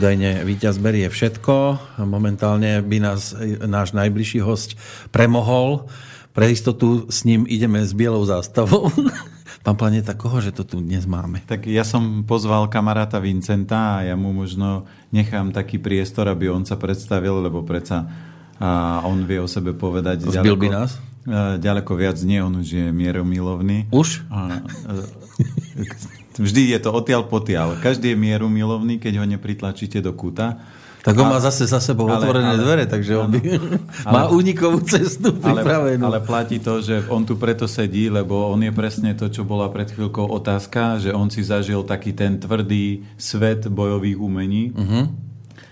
údajne víťaz berie všetko. Momentálne by nás náš najbližší host premohol. Pre istotu s ním ideme s bielou zástavou. Pán Planeta, koho že to tu dnes máme? Tak ja som pozval kamaráta Vincenta a ja mu možno nechám taký priestor, aby on sa predstavil, lebo predsa a on vie o sebe povedať Zbil ďaleko, by nás? ďaleko viac. Nie, on už je mieromilovný. Už? A, vždy je to odtiaľ potiaľ. Každý je mierumilovný, keď ho nepritlačíte do kúta. Tak on má zase za sebou ale, otvorené ale, dvere, takže on by, ale, má únikovú cestu pripravenú. Ale, ale platí to, že on tu preto sedí, lebo on je presne to, čo bola pred chvíľkou otázka, že on si zažil taký ten tvrdý svet bojových umení. Uh-huh.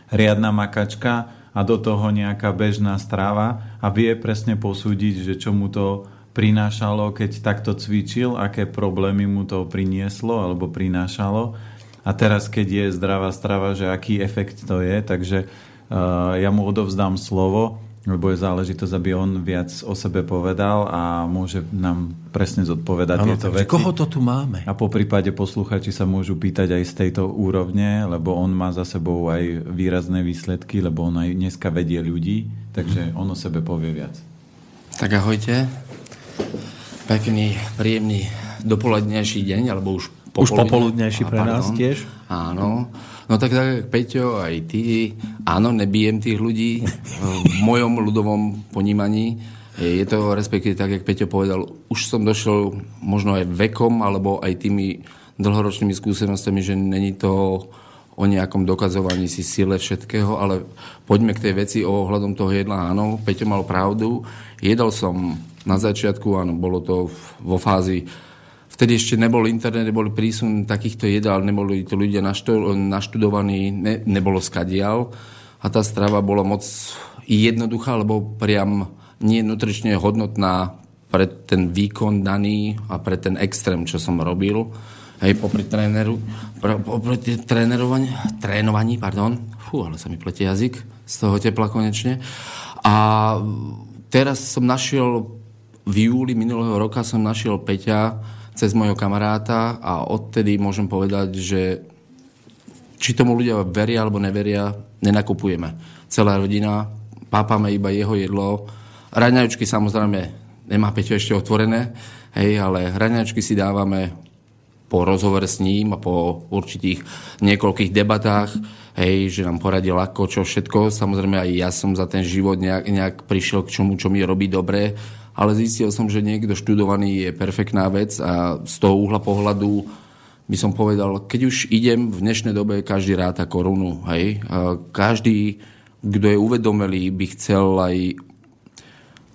Riadna makačka a do toho nejaká bežná strava a vie presne posúdiť, že čo mu to prinášalo, keď takto cvičil, aké problémy mu to prinieslo alebo prinášalo a teraz, keď je zdravá strava, že aký efekt to je, takže uh, ja mu odovzdám slovo, lebo je záležitosť, aby on viac o sebe povedal a môže nám presne zodpovedať ano, tieto veci. Koho to tu máme? A po prípade posluchači sa môžu pýtať aj z tejto úrovne, lebo on má za sebou aj výrazné výsledky, lebo on aj dneska vedie ľudí, takže on o sebe povie viac. Tak ahojte. Pekný, príjemný dopolednejší deň, alebo už už popoludnejší pre pardon, nás tiež? Áno. No tak tak, Peťo, aj ty, áno, nebijem tých ľudí v mojom ľudovom ponímaní. Je to respektíve tak, jak Peťo povedal, už som došiel možno aj vekom, alebo aj tými dlhoročnými skúsenostami, že není to o nejakom dokazovaní si sile všetkého, ale poďme k tej veci o ohľadom toho jedla. Áno, Peťo mal pravdu. Jedal som na začiatku, áno, bolo to vo fázi Vtedy ešte nebol internet, neboli prísun takýchto jedál, neboli to ľudia naštudovaní, ne, nebolo skadial. A tá strava bola moc jednoduchá, lebo priam nie nutrične hodnotná pre ten výkon daný a pre ten extrém, čo som robil. Hej, popri tréneru, popri trénerovaní, trénovaní, pardon, fú, ale sa mi pletie jazyk z toho tepla konečne. A teraz som našiel, v júli minulého roka som našiel Peťa, cez môjho kamaráta a odtedy môžem povedať, že či tomu ľudia veria alebo neveria, nenakupujeme. Celá rodina, pápame iba jeho jedlo. Raňajčky samozrejme nemá Peťo ešte otvorené, hej, ale raňajčky si dávame po rozhovore s ním a po určitých niekoľkých debatách, hej, že nám poradil ako, čo všetko. Samozrejme aj ja som za ten život nejak, nejak prišiel k čomu, čo mi robí dobre ale zistil som, že niekto študovaný je perfektná vec a z toho uhla pohľadu by som povedal, keď už idem v dnešnej dobe, každý ráta korunu. Hej? Každý, kto je uvedomelý, by chcel aj,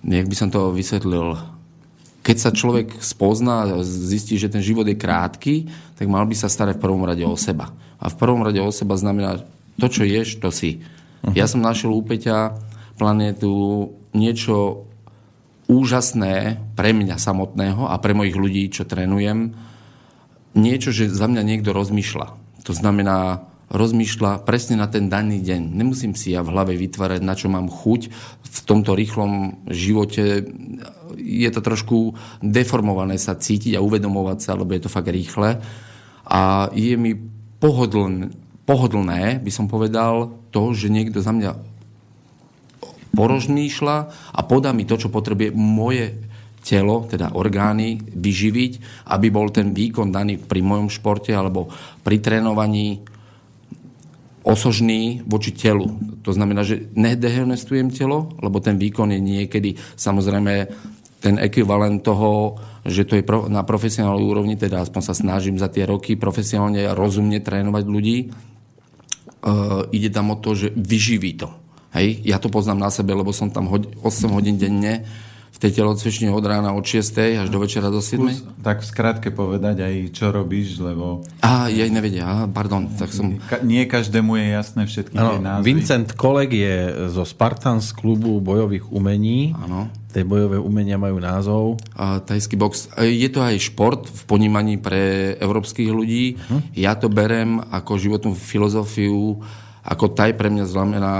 nejak by som to vysvetlil, keď sa človek spozná zistí, že ten život je krátky, tak mal by sa starať v prvom rade o seba. A v prvom rade o seba znamená to, čo ješ, to si. Uh-huh. Ja som našiel u Peťa planétu niečo úžasné pre mňa samotného a pre mojich ľudí, čo trénujem, niečo, že za mňa niekto rozmýšľa. To znamená, rozmýšľa presne na ten daný deň. Nemusím si ja v hlave vytvárať, na čo mám chuť. V tomto rýchlom živote je to trošku deformované sa cítiť a uvedomovať sa, lebo je to fakt rýchle. A je mi pohodlné, pohodlné by som povedal, to, že niekto za mňa porozmýšľa a podá mi to, čo potrebuje moje telo, teda orgány, vyživiť, aby bol ten výkon daný pri mojom športe alebo pri trénovaní osožný voči telu. To znamená, že nedehonestujem telo, lebo ten výkon je niekedy samozrejme ten ekvivalent toho, že to je na profesionálnej úrovni, teda aspoň sa snažím za tie roky profesionálne rozumne trénovať ľudí. Uh, ide tam o to, že vyživí to. Hej, ja to poznám na sebe, lebo som tam 8 hodín denne v tej telocvični od rána od 6. až do večera do 7. Skús, tak v skratke povedať aj, čo robíš, lebo... Á, ja nevedia, aha, pardon. Tak som... Ka- nie každému je jasné všetky ano, tie názvy. Vincent Koleg je zo Spartans klubu bojových umení. Áno. Tie bojové umenia majú názov. A, tajský box. Je to aj šport v ponímaní pre európskych ľudí. Hm? Ja to berem ako životnú filozofiu, ako taj pre mňa znamená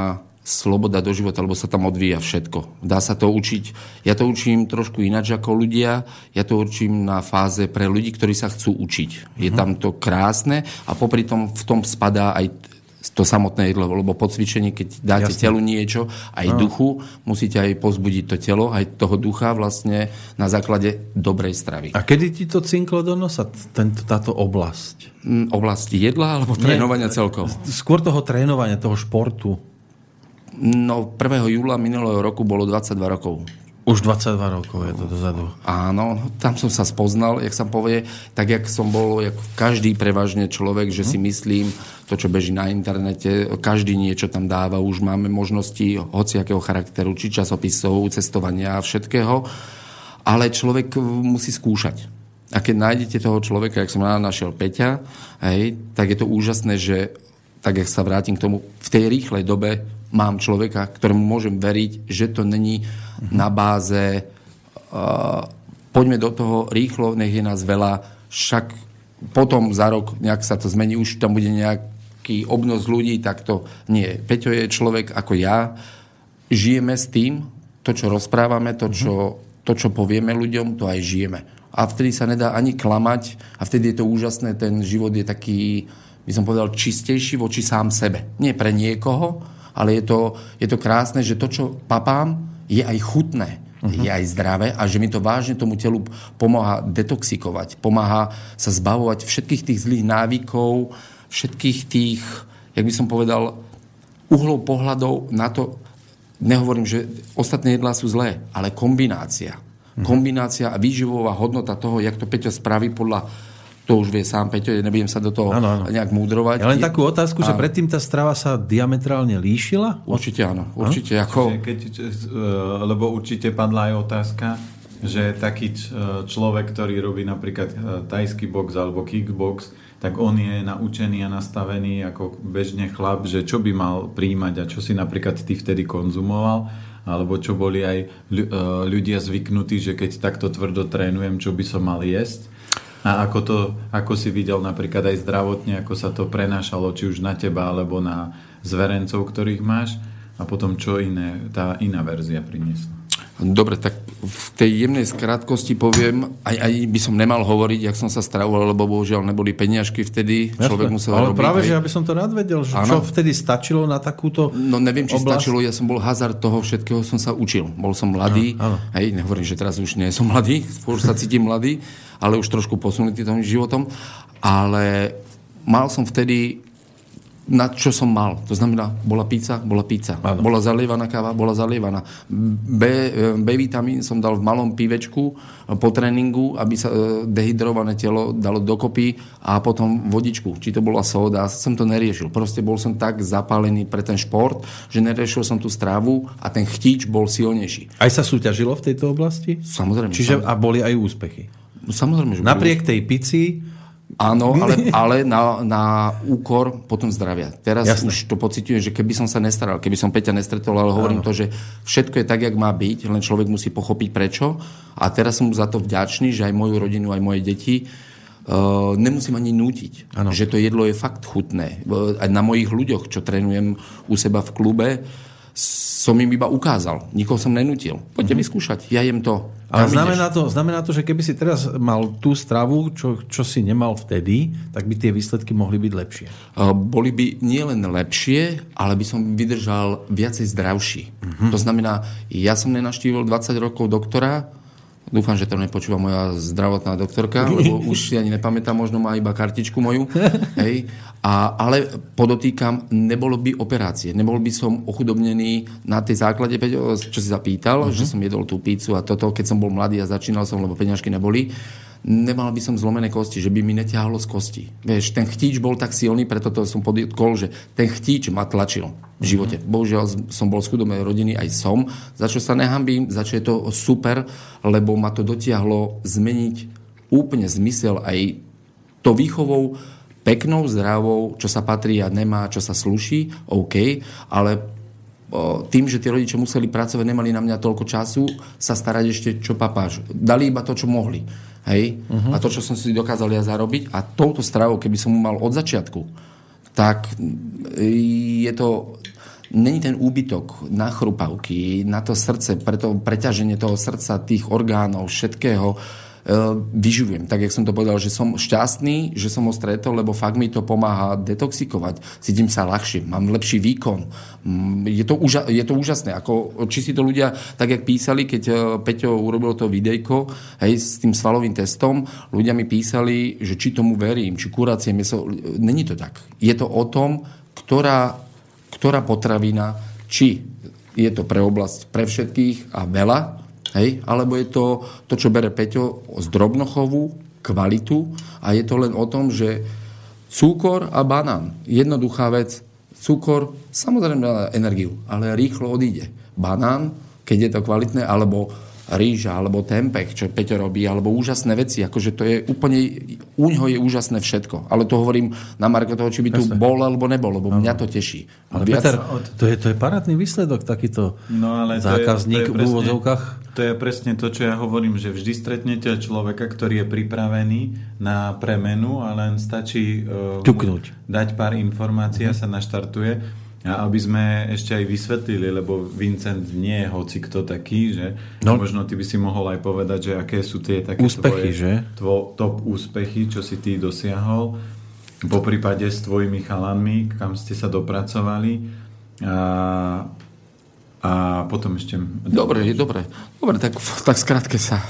sloboda do života, lebo sa tam odvíja všetko. Dá sa to učiť. Ja to učím trošku ináč ako ľudia. Ja to učím na fáze pre ľudí, ktorí sa chcú učiť. Je uh-huh. tam to krásne a popri tom v tom spadá aj to samotné jedlo, lebo po cvičení, keď dáte Jasne. telu niečo, aj no. duchu, musíte aj pozbudiť to telo, aj toho ducha vlastne na základe dobrej stravy. A kedy ti to cinklo do nosa, tento, táto oblasť? Mm, oblasti jedla alebo trénovania celkovo? Skôr toho trénovania, toho športu. No, 1. júla minulého roku bolo 22 rokov. Už 22 rokov je to dozadu. Áno, tam som sa spoznal, jak sa povie, tak jak som bol, jak každý prevažne človek, že si myslím, to, čo beží na internete, každý niečo tam dáva, už máme možnosti hociakého charakteru, či časopisov, cestovania a všetkého, ale človek musí skúšať. A keď nájdete toho človeka, jak som našiel Peťa, hej, tak je to úžasné, že tak, jak sa vrátim k tomu, v tej rýchlej dobe mám človeka, ktorému môžem veriť, že to není na báze uh, poďme do toho rýchlo, nech je nás veľa, však potom za rok nejak sa to zmení, už tam bude nejaký obnos ľudí, tak to nie. Peťo je človek ako ja, žijeme s tým, to, čo rozprávame, to, čo, to, čo povieme ľuďom, to aj žijeme. A vtedy sa nedá ani klamať a vtedy je to úžasné, ten život je taký, by som povedal, čistejší voči sám sebe. Nie pre niekoho, ale je to, je to krásne, že to, čo papám, je aj chutné, uh-huh. je aj zdravé a že mi to vážne tomu telu pomáha detoxikovať, pomáha sa zbavovať všetkých tých zlých návykov, všetkých tých, jak by som povedal, uhlov pohľadov na to, nehovorím, že ostatné jedlá sú zlé, ale kombinácia. Uh-huh. Kombinácia a výživová hodnota toho, jak to Peťo spraví podľa to už vie sám Peťo, nebudem sa do toho ano, ano. nejak múdrovať. Ja len takú otázku, a... že predtým tá strava sa diametrálne líšila? Určite áno, určite. Ako... Keď, e, lebo určite padla aj otázka, že taký človek, ktorý robí napríklad e, tajský box alebo kickbox, tak on je naučený a nastavený ako bežne chlap, že čo by mal príjmať a čo si napríklad ty vtedy konzumoval, alebo čo boli aj e, ľudia zvyknutí, že keď takto tvrdo trénujem, čo by som mal jesť a ako, to, ako si videl napríklad aj zdravotne, ako sa to prenášalo či už na teba alebo na zverencov, ktorých máš a potom čo iné tá iná verzia priniesla. Dobre, tak v tej jemnej skrátkosti poviem, aj, aj by som nemal hovoriť, jak som sa stravoval, lebo bohužiaľ neboli peniažky vtedy, Jasne. človek musel Ale robiť. práve, že aby som to nadvedel, že čo vtedy stačilo na takúto No neviem, či oblasť? stačilo, ja som bol hazard toho všetkého, som sa učil. Bol som mladý, ano, ano. hej, nehovorím, že teraz už nie som mladý, skôr sa cítim mladý, ale už trošku posunutý tým životom. Ale mal som vtedy na čo som mal. To znamená, bola pizza, bola pizza. Ano. Bola zalievaná káva, bola zalievaná. B, B vitamín som dal v malom pivečku po tréningu, aby sa e, dehydrované telo dalo dokopy a potom vodičku. Či to bola soda, som to neriešil. Proste bol som tak zapálený pre ten šport, že neriešil som tú strávu a ten chtíč bol silnejší. Aj sa súťažilo v tejto oblasti? Samozrejme. Čiže samozrejme. a boli aj úspechy? Samozrejme, že Napriek tej pici Áno, ale, ale na, na úkor potom zdravia. Teraz Jasne. už to pociťujem, že keby som sa nestaral, keby som Peťa nestretol, ale hovorím Áno. to, že všetko je tak, jak má byť, len človek musí pochopiť prečo. A teraz som mu za to vďačný, že aj moju rodinu, aj moje deti uh, nemusím ani nútiť. Ano. Že to jedlo je fakt chutné. Uh, aj na mojich ľuďoch, čo trénujem u seba v klube, som im iba ukázal. Nikoho som nenútil. Poďte mm-hmm. vyskúšať, ja jem to. Ale znamená to, znamená to, že keby si teraz mal tú stravu, čo, čo si nemal vtedy, tak by tie výsledky mohli byť lepšie. Uh, boli by nielen lepšie, ale by som vydržal viacej zdravší. Mm-hmm. To znamená, ja som nenaštívil 20 rokov doktora, Dúfam, že to nepočúva moja zdravotná doktorka, lebo už si ani nepamätám, možno má iba kartičku moju. Hej. A, ale podotýkam, nebolo by operácie. Nebol by som ochudobnený na tej základe, čo si zapýtal, uh-huh. že som jedol tú pícu a toto, keď som bol mladý a začínal som, lebo peňažky neboli nemal by som zlomené kosti, že by mi neťahlo z kosti. Vieš, ten chtíč bol tak silný, preto to som podietkol, že ten chtíč ma tlačil v živote. Mm-hmm. Bohužiaľ som bol z chudobnej rodiny, aj som, za čo sa nehambím, za čo je to super, lebo ma to dotiahlo zmeniť úplne zmysel aj to výchovou peknou, zdravou, čo sa patrí a nemá, čo sa sluší, OK, ale tým, že tí rodiče museli pracovať, nemali na mňa toľko času sa starať ešte, čo papáš. Dali iba to, čo mohli. Hej? Uh-huh. A to, čo som si dokázal ja zarobiť. A touto stravou, keby som mu mal od začiatku, tak je to... Není ten úbytok na chrupavky, na to srdce, preto preťaženie toho srdca, tých orgánov, všetkého, vyživujem. Tak, jak som to povedal, že som šťastný, že som ho stretol, lebo fakt mi to pomáha detoxikovať. Cítim sa ľahšie, mám lepší výkon. Mm, je to, úža, je to úžasné. Ako, či si to ľudia, tak jak písali, keď e, Peťo urobil to videjko hej, s tým svalovým testom, ľudia mi písali, že či tomu verím, či kurácie meso. Není to tak. Je to o tom, ktorá, ktorá potravina, či je to pre oblasť pre všetkých a veľa, Hej? Alebo je to to, čo bere Peťo z drobnochovu, kvalitu a je to len o tom, že cukor a banán, jednoduchá vec, cukor samozrejme energiu, ale rýchlo odíde. Banán, keď je to kvalitné, alebo rýža, alebo tempek, čo Peťo robí, alebo úžasné veci. Akože to je úplne, u ňoho je úžasné všetko. Ale to hovorím na Marko toho, či by tu Jasne. bol alebo nebol, lebo mňa to teší. Ale Viac... Peter, to je, to je parádny výsledok, takýto no, ale zákazník to je, to je presne, v úvodzovkách. To je presne to, čo ja hovorím, že vždy stretnete človeka, ktorý je pripravený na premenu a len stačí uh, dať pár informácií a sa naštartuje. A aby sme ešte aj vysvetlili, lebo Vincent nie je hoci kto taký, že no. možno ty by si mohol aj povedať, že aké sú tie také úspechy, tvoje, že? Tvo, top úspechy, čo si ty dosiahol, po prípade s tvojimi chalanmi, kam ste sa dopracovali. A, a potom ešte... Dobre, dobre. Dobre, tak, tak skrátke sa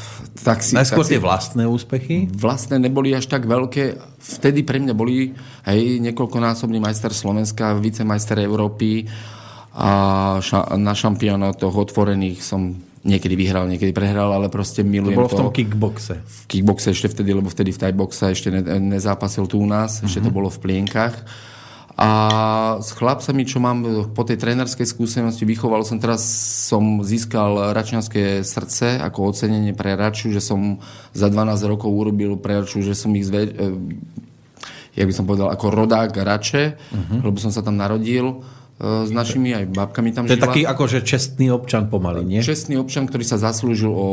tak si, Najskôr tie vlastné úspechy? Vlastné neboli až tak veľké. Vtedy pre mňa boli hej, niekoľkonásobný majster Slovenska, vicemajster Európy a ša- na šampionátoch otvorených som niekedy vyhral, niekedy prehral, ale proste milujem to. bolo to. v tom kickboxe. V kickboxe ešte vtedy, lebo vtedy v tajboxe ešte ne, nezápasil tu u nás, mm-hmm. ešte to mhm. bolo v plienkach. A s chlapcami, čo mám po tej trénerskej skúsenosti, vychoval som teraz, som získal račianské srdce ako ocenenie pre Raču, že som za 12 rokov urobil pre Raču, že som ich zve, jak by som povedal, ako rodák Rače, uh-huh. lebo som sa tam narodil e, s našimi aj babkami tam To je žila. taký akože čestný občan pomaly, nie? Čestný občan, ktorý sa zaslúžil o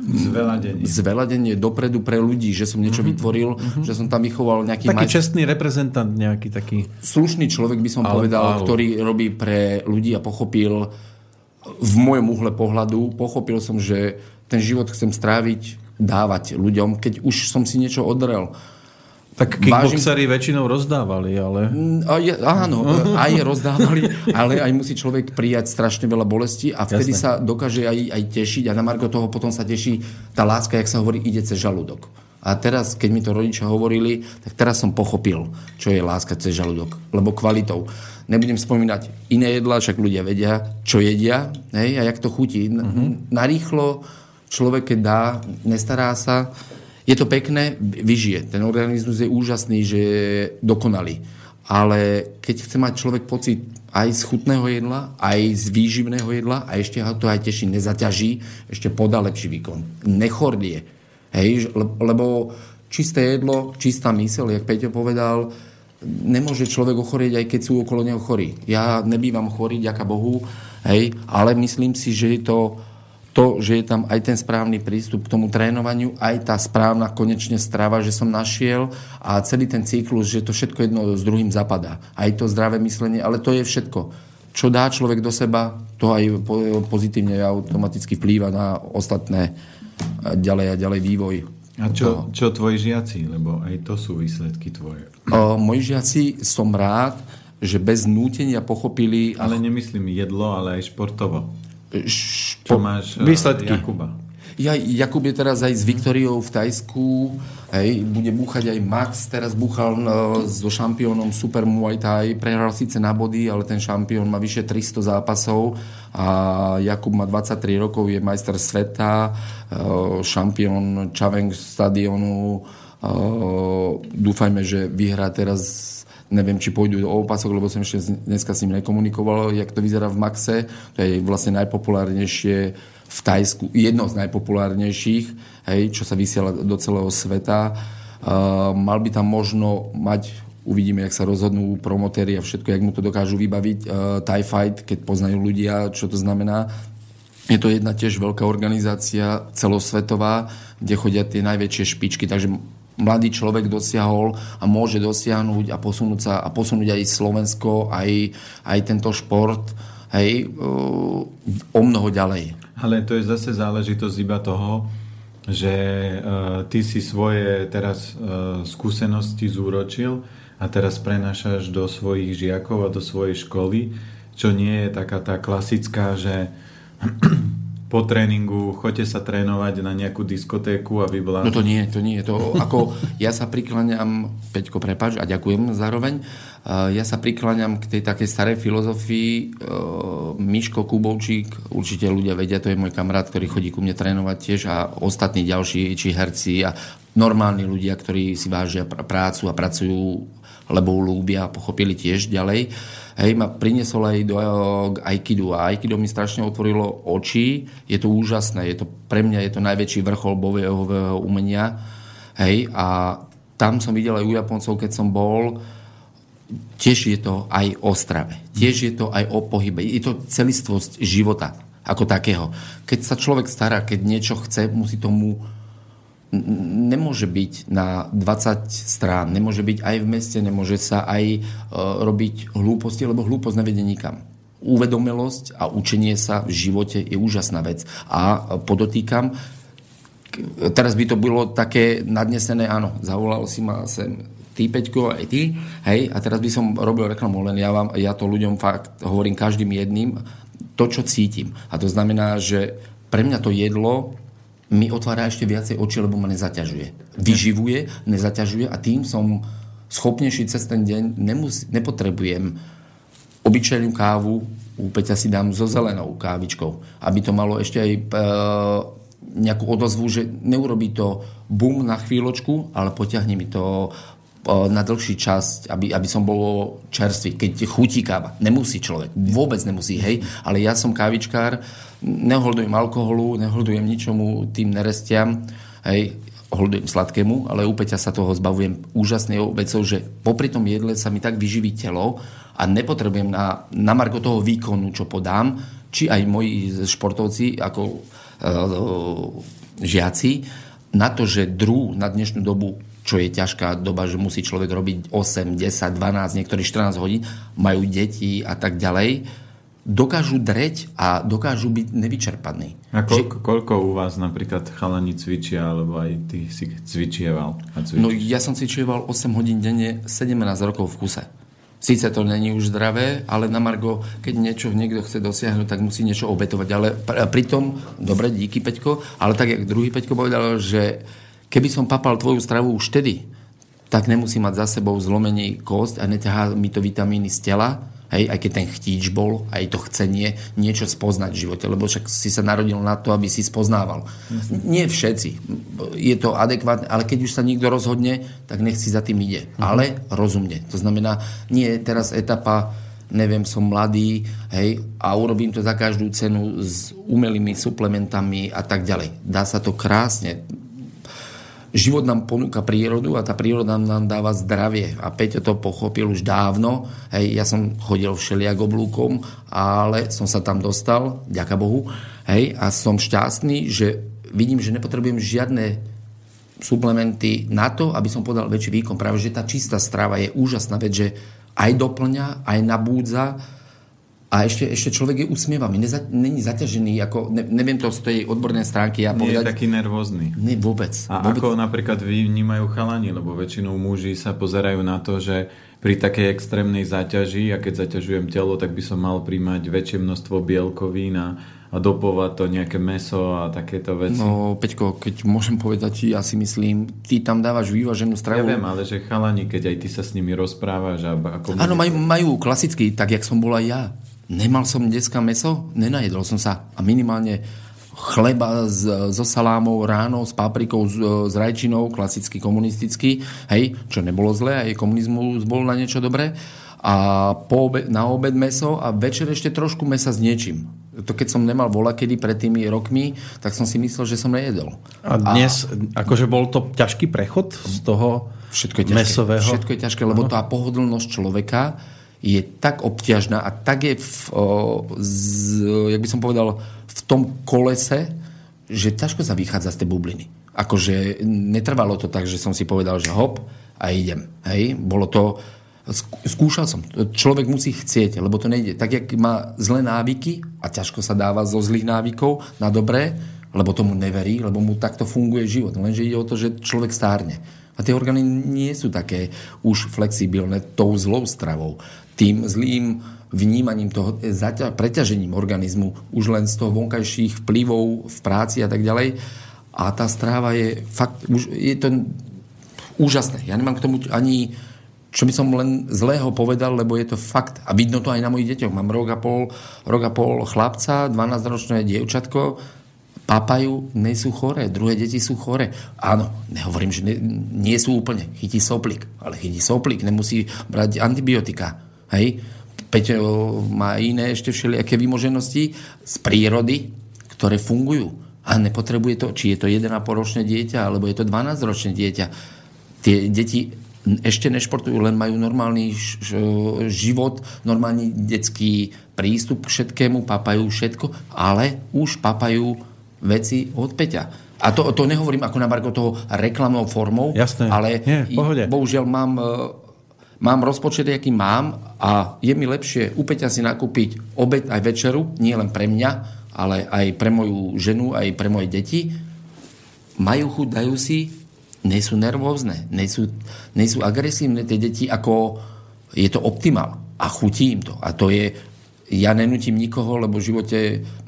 Zveladenie. Zveladenie dopredu pre ľudí, že som niečo uh-huh. vytvoril, uh-huh. že som tam vychoval nejaký... Taký maj... čestný reprezentant nejaký taký... Slušný človek by som ale, povedal, ale... ktorý robí pre ľudí a pochopil v mojom uhle pohľadu, pochopil som, že ten život chcem stráviť, dávať ľuďom, keď už som si niečo odrel tak kickboxery Vážim... väčšinou rozdávali, ale... Mm, a je, áno, aj rozdávali, ale aj musí človek prijať strašne veľa bolesti a vtedy Jasne. sa dokáže aj, aj tešiť a na margo toho potom sa teší tá láska, jak sa hovorí, ide cez žalúdok. A teraz, keď mi to rodičia hovorili, tak teraz som pochopil, čo je láska cez žalúdok. Lebo kvalitou. Nebudem spomínať iné jedlá, však ľudia vedia, čo jedia hej, a jak to chutí. Uh-huh. Narýchlo človek, keď dá, nestará sa, je to pekné, vyžije. Ten organizmus je úžasný, že je dokonalý. Ale keď chce mať človek pocit aj z chutného jedla, aj z výživného jedla a ešte ho to aj teší, nezaťaží, ešte podá lepší výkon. Nechordie. Hej, lebo čisté jedlo, čistá mysel, jak Peťo povedal, nemôže človek ochorieť, aj keď sú okolo neho chorí. Ja nebývam chorý, ďaká Bohu, hej, ale myslím si, že je to to, že je tam aj ten správny prístup k tomu trénovaniu, aj tá správna konečne strava, že som našiel a celý ten cyklus, že to všetko jedno s druhým zapadá. Aj to zdravé myslenie, ale to je všetko. Čo dá človek do seba, to aj pozitívne automaticky vplýva na ostatné ďalej a ďalej vývoj. A čo, čo tvoji žiaci? Lebo aj to sú výsledky tvoje. O, moji žiaci som rád, že bez nútenia pochopili... Ale nemyslím jedlo, ale aj športovo. Špo... Čo máš eh, výsledky. Jakuba? Ja, Jakub je teraz aj s Viktoriou v Tajsku, hej, bude búchať aj Max, teraz búchal no, so šampiónom Super Muay Thai, prehral síce na body, ale ten šampión má vyše 300 zápasov a Jakub má 23 rokov, je majster sveta, eh, šampión Čaveng stadionu, dúfajme, že vyhrá teraz neviem, či pôjdu o opasok, lebo som ešte dneska s ním nekomunikoval, jak to vyzerá v Maxe. To je vlastne najpopulárnejšie v Tajsku, jedno z najpopulárnejších, hej, čo sa vysiela do celého sveta. Uh, mal by tam možno mať uvidíme, jak sa rozhodnú promotéri a všetko, jak mu to dokážu vybaviť. Uh, TIE Fight, keď poznajú ľudia, čo to znamená. Je to jedna tiež veľká organizácia celosvetová, kde chodia tie najväčšie špičky, takže mladý človek dosiahol a môže dosiahnuť a posunúť sa a posunúť aj Slovensko, aj, aj tento šport hej, o mnoho ďalej. Ale to je zase záležitosť iba toho, že uh, ty si svoje teraz uh, skúsenosti zúročil a teraz prenášaš do svojich žiakov a do svojej školy, čo nie je taká tá klasická, že po tréningu choďte sa trénovať na nejakú diskotéku a vyblázniť. No to nie, to nie. To, ako, ja sa prikláňam, Peťko, prepač, a ďakujem zároveň, ja sa prikláňam k tej takej starej filozofii. Uh, Miško Kubovčík, určite ľudia vedia, to je môj kamarát, ktorý chodí ku mne trénovať tiež a ostatní ďalší, či herci a normálni ľudia, ktorí si vážia pr- prácu a pracujú, lebo ľúbia pochopili tiež ďalej. Uh, hej, ma priniesol aj do Aikidu a Aikido mi strašne otvorilo oči. Je to úžasné, je to, pre mňa je to najväčší vrchol bojového umenia. Hej, a tam som videl aj u Japoncov, keď som bol, tiež je to aj o strave, tiež je to aj o pohybe. Je to celistvosť života ako takého. Keď sa človek stará, keď niečo chce, musí tomu nemôže byť na 20 strán, nemôže byť aj v meste, nemôže sa aj e, robiť hlúposti, lebo hlúposť nevedie nikam. Uvedomelosť a učenie sa v živote je úžasná vec. A podotýkam, teraz by to bolo také nadnesené, áno, zavolal si ma sem ty, Peťko, aj ty, hej, a teraz by som robil reklamu, len ja, vám, ja to ľuďom fakt hovorím každým jedným, to, čo cítim. A to znamená, že pre mňa to jedlo mi otvára ešte viacej oči, lebo ma nezaťažuje. Vyživuje, nezaťažuje a tým som schopnejší cez ten deň. Nemus- nepotrebujem obyčajnú kávu, u si dám so zelenou kávičkou, aby to malo ešte aj e, nejakú odozvu, že neurobí to bum na chvíľočku, ale potiahne mi to na dlhší čas, aby, aby som bol čerstvý. Keď chutí káva. Nemusí človek. Vôbec nemusí, hej. Ale ja som kávičkár, neholdujem alkoholu, neholdujem ničomu tým nerestiam, hej, holdujem sladkému, ale u Peťa sa toho zbavujem úžasnou vecou, že popri tom jedle sa mi tak vyživí telo a nepotrebujem na, na marko toho výkonu, čo podám, či aj moji športovci ako uh, žiaci, na to, že druh na dnešnú dobu čo je ťažká doba, že musí človek robiť 8, 10, 12, niektorí 14 hodín, majú deti a tak ďalej, dokážu dreť a dokážu byť nevyčerpaní. A koľko, že... koľko u vás napríklad chalani cvičia, alebo aj ty si cvičieval? A no ja som cvičieval 8 hodín denne, 17 rokov v kuse. Síce to není už zdravé, ale na Margo, keď niečo niekto chce dosiahnuť, tak musí niečo obetovať. Ale pritom, dobre, díky Peťko, ale tak, jak druhý Peťko povedal, že keby som papal tvoju stravu už vtedy, tak nemusí mať za sebou zlomený kost a neťahá mi to vitamíny z tela, Hej, aj keď ten chtíč bol, aj to chcenie niečo spoznať v živote, lebo však si sa narodil na to, aby si spoznával. Jasne. Nie všetci. Je to adekvátne, ale keď už sa niekto rozhodne, tak nech si za tým ide. Mhm. Ale rozumne. To znamená, nie je teraz etapa neviem, som mladý, hej, a urobím to za každú cenu s umelými suplementami a tak ďalej. Dá sa to krásne život nám ponúka prírodu a tá príroda nám dáva zdravie. A Peťo to pochopil už dávno. Hej, ja som chodil všelijak oblúkom, ale som sa tam dostal, ďaká Bohu. Hej, a som šťastný, že vidím, že nepotrebujem žiadne suplementy na to, aby som podal väčší výkon. Práve, že tá čistá strava je úžasná vec, že aj doplňa, aj nabúdza, a ešte, ešte človek je usmievaný, Neza, není zaťažený, ako, ne, neviem to z tej odbornej stránky ja povedať. Nie je taký nervózny. Nie, vôbec. A vôbec. ako napríklad vnímajú chalani, lebo väčšinou muži sa pozerajú na to, že pri takej extrémnej záťaži, a keď zaťažujem telo, tak by som mal príjmať väčšie množstvo bielkovín a, a dopovať to nejaké meso a takéto veci. No, Peťko, keď môžem povedať, ja si myslím, ty tam dávaš vyváženú stravu. Ja viem, ale že chalani, keď aj ty sa s nimi rozprávaš a ako... Áno, majú, majú klasicky, tak jak som bola ja. Nemal som dneska meso? Nenajedol som sa. A minimálne chleba s, so salámou ráno, s paprikou, s, s rajčinou, klasicky komunistický, hej, čo nebolo zlé, aj komunizmus bol na niečo dobré. A po obed, na obed meso a večer ešte trošku mesa s niečím. To keď som nemal vola kedy pred tými rokmi, tak som si myslel, že som nejedol. A dnes, a... akože bol to ťažký prechod z toho všetko je ťažké, mesového? Všetko je ťažké, lebo tá pohodlnosť človeka je tak obťažná a tak je, v, o, z, jak by som povedal, v tom kolese, že ťažko sa vychádza z tej bubliny. Akože netrvalo to tak, že som si povedal, že hop a idem. Hej? Bolo to... Skúšal som. Človek musí chcieť, lebo to nejde. Tak, jak má zlé návyky a ťažko sa dáva zo zlých návykov na dobré, lebo tomu neverí, lebo mu takto funguje život. Lenže ide o to, že človek stárne. A tie orgány nie sú také už flexibilné tou zlou stravou. Tým zlým vnímaním toho, zaťa, preťažením organizmu, už len z toho vonkajších vplyvov v práci a tak ďalej. A tá stráva je fakt, už je to úžasné. Ja nemám k tomu ani čo by som len zlého povedal, lebo je to fakt. A vidno to aj na mojich deťoch. Mám rok a pol, rok a pol chlapca, 12-ročné dievčatko, papajú, nie sú choré, druhé deti sú choré. Áno, nehovorím, že ne, nie sú úplne. Chytí soplik, ale chytí soplik, nemusí brať antibiotika. Hej? Peťo má iné ešte všelijaké vymoženosti z prírody, ktoré fungujú. A nepotrebuje to, či je to 1,5 ročné dieťa, alebo je to 12 ročné dieťa. Tie deti ešte nešportujú, len majú normálny život, normálny detský prístup k všetkému, papajú všetko, ale už papajú veci od Peťa. A to, to nehovorím ako na Marko toho reklamnou formou, Jasné. ale Nie, pohode. bohužiaľ mám, e, mám rozpočet, aký mám a je mi lepšie u Peťa si nakúpiť obed aj večeru, nie len pre mňa, ale aj pre moju ženu, aj pre moje deti. Majú chuť, dajú si, nie sú nervózne, nie sú, nie sú agresívne tie deti, ako je to optimál a chutí im to. A to je, ja nenutím nikoho, lebo v živote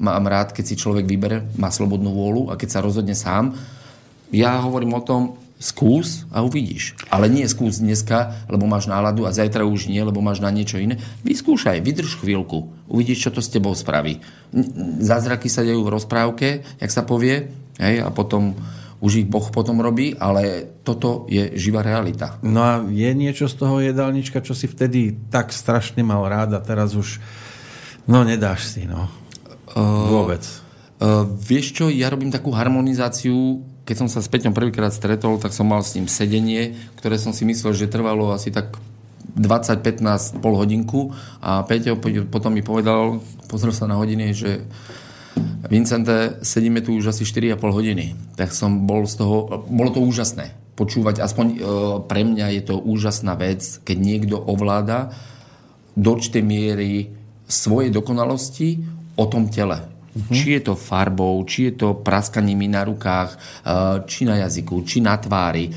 mám rád, keď si človek vybere, má slobodnú vôľu a keď sa rozhodne sám. Ja hovorím o tom, skús a uvidíš. Ale nie skús dneska, lebo máš náladu a zajtra už nie, lebo máš na niečo iné. Vyskúšaj, vydrž chvíľku, uvidíš, čo to s tebou spraví. Zázraky sa dejú v rozprávke, jak sa povie, hej, a potom už ich Boh potom robí, ale toto je živá realita. No a je niečo z toho jedálnička, čo si vtedy tak strašne mal rád a teraz už no nedáš si, no. Uh, Vôbec. Uh, vieš čo, ja robím takú harmonizáciu, keď som sa s Peťom prvýkrát stretol, tak som mal s ním sedenie, ktoré som si myslel, že trvalo asi tak 20-15 pol hodinku a Peťo potom mi povedal, pozrel sa na hodiny, že Vincente, sedíme tu už asi 4,5 hodiny. Tak som bol z toho, bolo to úžasné počúvať, aspoň e, pre mňa je to úžasná vec, keď niekto ovláda do určitej miery svojej dokonalosti o tom tele. Uh-huh. Či je to farbou, či je to praskaním na rukách, e, či na jazyku, či na tvári. E,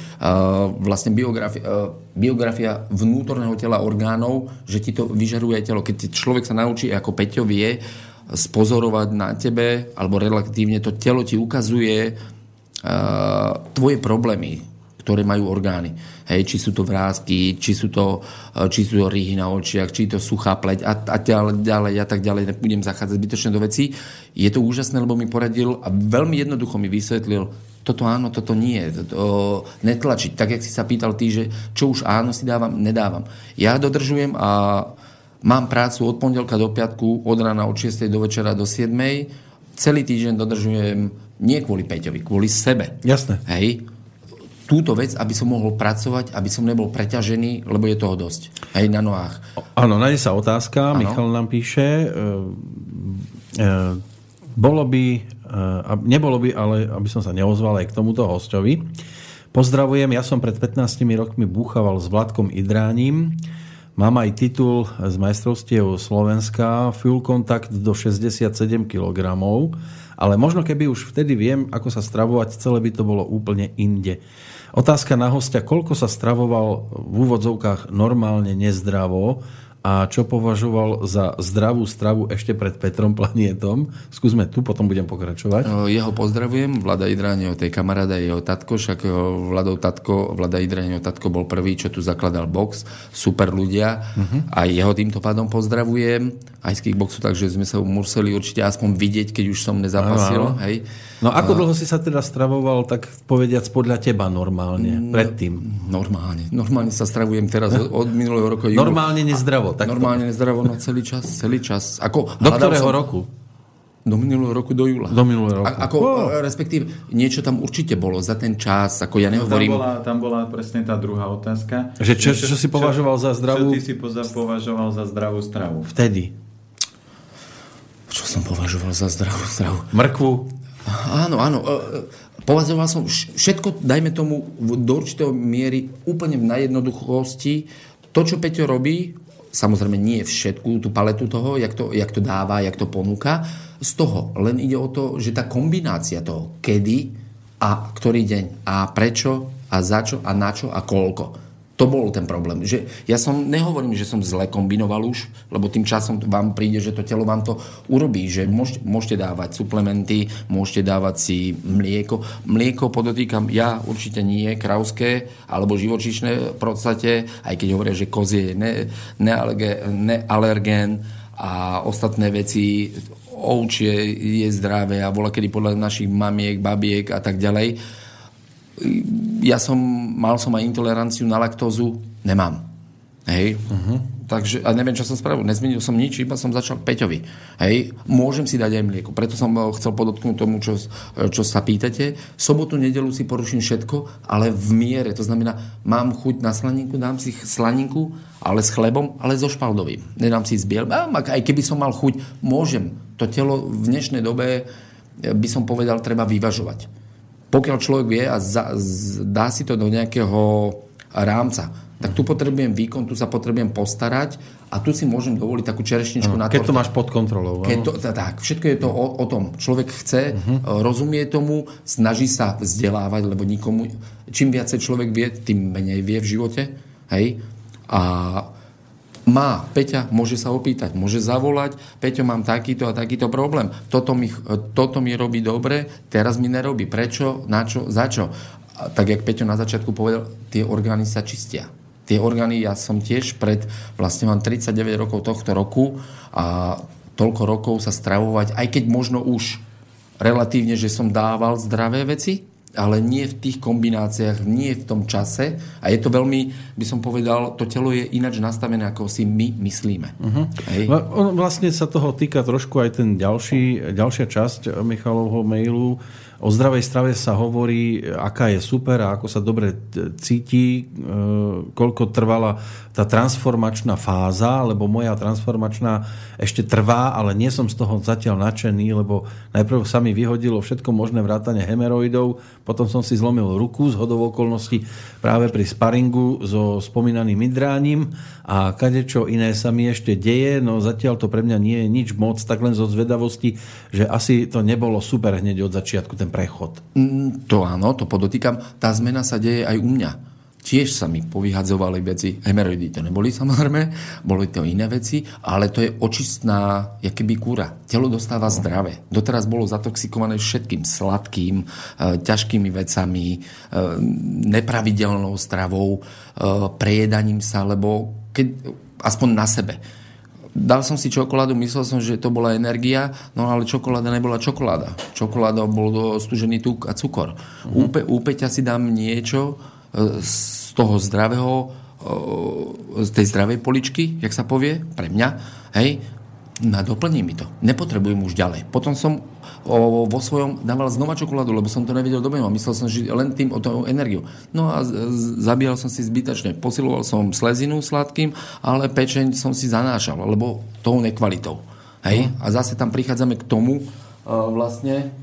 vlastne biografia, e, biografia vnútorného tela orgánov, že ti to vyžaruje telo. Keď človek sa naučí, ako Peťo vie, spozorovať na tebe, alebo relatívne to telo ti ukazuje tvoje problémy, ktoré majú orgány. Hej, či sú to vrázky, či sú to, uh, či sú to rýhy na očiach, či to suchá pleť a, a ďalej, a tak ďalej. Nebudem zachádzať zbytočne do veci. Je to úžasné, lebo mi poradil a veľmi jednoducho mi vysvetlil, toto áno, toto nie, toto netlačiť. Tak, jak si sa pýtal ty, že čo už áno si dávam, nedávam. Ja dodržujem a Mám prácu od pondelka do piatku, od rána od 6. do večera do 7. Celý týždeň dodržujem nie kvôli Peťovi, kvôli sebe. Jasné. Hej. Túto vec, aby som mohol pracovať, aby som nebol preťažený, lebo je toho dosť. Hej, na nohách. Áno, nájde sa otázka. Ano. Michal nám píše, e, e, bolo by, e, nebolo by, ale aby som sa neozval aj k tomuto hostovi. Pozdravujem, ja som pred 15 rokmi búchaval s Vladkom Idránim Mám aj titul z majstrovstiev Slovenska Fuel Contact do 67 kg, ale možno keby už vtedy viem, ako sa stravovať, celé by to bolo úplne inde. Otázka na hostia, koľko sa stravoval v úvodzovkách normálne nezdravo a čo považoval za zdravú stravu ešte pred Petrom Planietom. Skúsme tu, potom budem pokračovať. Jeho pozdravujem, Vlada Idráňov, tej kamaráda jeho tatko, však Vladov tatko, Vlada Idráňov tatko bol prvý, čo tu zakladal box, super ľudia. Uh-huh. A jeho týmto pádom pozdravujem, aj z kickboxu, takže sme sa museli určite aspoň vidieť, keď už som nezapasil. Hej. No ako dlho si sa teda stravoval, tak povediac podľa teba normálne, no, predtým? Normálne. Normálne sa stravujem teraz od, od minulého roku. Normálne nezdravo. Tak normálne nezdravo, no celý čas, celý čas. Ako, do ktorého som, roku? Do minulého roku, do júla. Do minulého roku. A, ako, oh. respektíve, niečo tam určite bolo za ten čas, ako ja nehovorím... No, tam, bola, tam bola presne tá druhá otázka. Že čo, čo, čo si považoval za zdravú... Čo ty si považoval za zdravú stravu? Vtedy. Čo som považoval za zdravú stravu? Mrkvu? Áno, áno. E, e, považoval som všetko, dajme tomu, do určitého miery úplne v najjednoduchosti. To, čo Peťo robí, samozrejme nie všetku tú paletu toho, jak to, jak to dáva, jak to ponúka, z toho. Len ide o to, že tá kombinácia toho, kedy a ktorý deň a prečo a za čo a na čo a koľko to bol ten problém. Že ja som, nehovorím, že som zle kombinoval už, lebo tým časom vám príde, že to telo vám to urobí, že môžete, dávať suplementy, môžete dávať si mlieko. Mlieko podotýkam, ja určite nie, krauské alebo živočišné v podstate, aj keď hovoria, že kozie je ne, nealergén a ostatné veci, ovčie je zdravé a bola kedy podľa našich mamiek, babiek a tak ďalej ja som, mal som aj intoleranciu na laktózu, nemám. Hej. Uh-huh. Takže, a neviem, čo som spravil. Nezmenil som nič, iba som začal Peťovi. Hej. Môžem si dať aj mlieko. Preto som chcel podotknúť tomu, čo, čo sa pýtate. Sobotu, nedelu si poruším všetko, ale v miere. To znamená, mám chuť na slaninku, dám si slaninku, ale s chlebom, ale so špaldovým. Nedám si zbiel. Aj keby som mal chuť, môžem. To telo v dnešnej dobe, by som povedal, treba vyvažovať pokiaľ človek vie a za, z, dá si to do nejakého rámca, tak tu potrebujem výkon, tu sa potrebujem postarať a tu si môžem dovoliť takú čerešničku no, na Keď to máš pod kontrolou. Keď to, tak, všetko je to o, o tom. Človek chce, uh-huh. rozumie tomu, snaží sa vzdelávať, lebo nikomu, čím viacej človek vie, tým menej vie v živote. Hej? A má, Peťa môže sa opýtať, môže zavolať, Peťo, mám takýto a takýto problém. Toto mi, toto mi robí dobre, teraz mi nerobí. Prečo, na čo, za čo? A tak, jak Peťo na začiatku povedal, tie orgány sa čistia. Tie orgány, ja som tiež pred, vlastne mám 39 rokov tohto roku a toľko rokov sa stravovať, aj keď možno už relatívne, že som dával zdravé veci, ale nie v tých kombináciách, nie v tom čase. A je to veľmi, by som povedal, to telo je ináč nastavené, ako si my myslíme. Uh-huh. Hej. Vlastne sa toho týka trošku aj ten ďalší, ďalšia časť Michalovho mailu, O zdravej strave sa hovorí, aká je super a ako sa dobre cíti, e, koľko trvala tá transformačná fáza, lebo moja transformačná ešte trvá, ale nie som z toho zatiaľ nadšený, lebo najprv sa mi vyhodilo všetko možné vrátane hemeroidov, potom som si zlomil ruku z hodov okolností práve pri sparingu so spomínaným idráním a kadečo iné sa mi ešte deje, no zatiaľ to pre mňa nie je nič moc, tak len zo zvedavosti, že asi to nebolo super hneď od začiatku ten prechod. Mm, to áno, to podotýkam. Tá zmena sa deje aj u mňa. Tiež sa mi povyhadzovali veci, hemeroidy to neboli samozrejme, boli to iné veci, ale to je očistná, keby kúra. Telo dostáva zdravé. Doteraz bolo zatoxikované všetkým sladkým, e, ťažkými vecami, e, nepravidelnou stravou, e, prejedaním sa, lebo keď, aspoň na sebe. Dal som si čokoládu, myslel som, že to bola energia, no ale čokoláda nebola čokoláda. Čokoláda bol stužený tuk a cukor. Uh-huh. Úpe, úpeťa si dám niečo e, toho zdravého, e, z tej zdravej poličky, jak sa povie, pre mňa, hej, na doplní mi to. Nepotrebujem už ďalej. Potom som o, vo svojom dával znova čokoládu, lebo som to nevedel dobe a myslel som, že len tým o tú energiu. No a z, zabíjal som si zbytočne. Posiloval som slezinu sladkým, ale pečeň som si zanášal, lebo tou nekvalitou. Hej? Uh-huh. A zase tam prichádzame k tomu uh, vlastne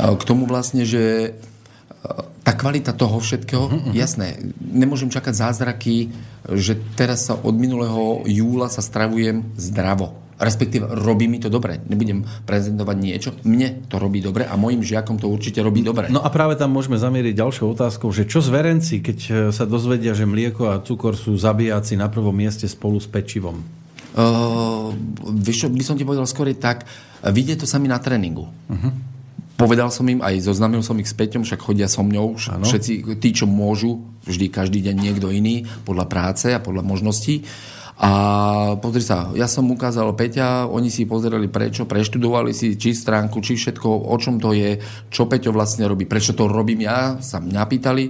uh, k tomu vlastne, že tá kvalita toho všetkého, uh-huh. jasné, nemôžem čakať zázraky, že teraz sa od minulého júla sa stravujem zdravo. Respektíve robí mi to dobre. Nebudem prezentovať niečo. Mne to robí dobre a mojim žiakom to určite robí dobre. No a práve tam môžeme zamieriť ďalšou otázkou, že čo zverenci, keď e, sa dozvedia, že mlieko a cukor sú zabíjaci na prvom mieste spolu s pečivom? Uh, vieš by som ti povedal skôr tak, vidie to sami na tréningu. Uh-huh Povedal som im, aj zoznamil som ich s Peťom, však chodia so mňou, ano. všetci tí, čo môžu, vždy každý deň niekto iný, podľa práce a podľa možností. A pozri sa, ja som ukázal Peťa, oni si pozerali prečo, preštudovali si či stránku, či všetko, o čom to je, čo Peťo vlastne robí, prečo to robím ja, sa mňa pýtali.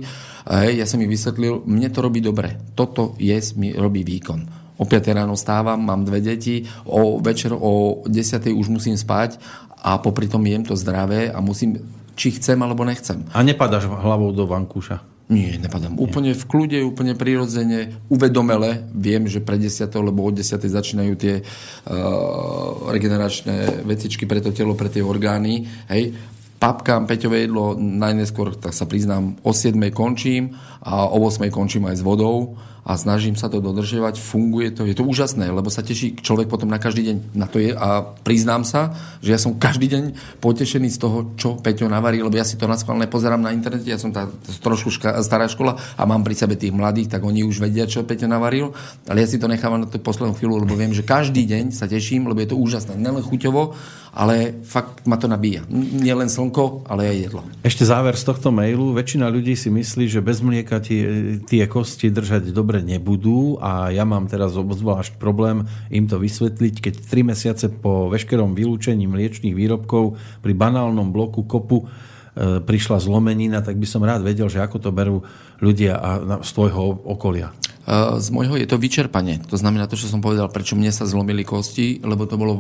Hej, ja som ich vysvetlil, mne to robí dobre. Toto je, mi robí výkon. O 5 ráno stávam, mám dve deti, o večer o 10 už musím spať a popri tom jem to zdravé a musím, či chcem alebo nechcem. A nepadáš hlavou do vankúša? Nie, nepadám. Nie. Úplne v kľude, úplne prirodzene, uvedomele. Viem, že pre 10. lebo od 10. začínajú tie uh, regeneračné vecičky pre to telo, pre tie orgány. Hej. Papkám Peťové jedlo najneskôr, tak sa priznám, o 7. končím a o 8. končím aj s vodou a snažím sa to dodržiavať, funguje to, je to úžasné, lebo sa teší človek potom na každý deň. Na to je a priznám sa, že ja som každý deň potešený z toho, čo Peťo navarí, lebo ja si to na schválne pozerám na internete, ja som tá trošku ška, stará škola a mám pri sebe tých mladých, tak oni už vedia, čo Peťo navaril, ale ja si to nechávam na tú poslednú chvíľu, lebo viem, že každý deň sa teším, lebo je to úžasné. Nelen chuťovo, ale fakt ma to nabíja. Nie len slnko, ale aj jedlo. Ešte záver z tohto mailu. Väčšina ľudí si myslí, že bez mlieka tie, tie kosti držať dobre nebudú a ja mám teraz obzvlášť problém im to vysvetliť, keď 3 mesiace po veškerom vylúčení mliečných výrobkov pri banálnom bloku kopu e, prišla zlomenina, tak by som rád vedel, že ako to berú ľudia z tvojho okolia. E, z môjho je to vyčerpanie. To znamená to, čo som povedal, prečo mne sa zlomili kosti, lebo to bolo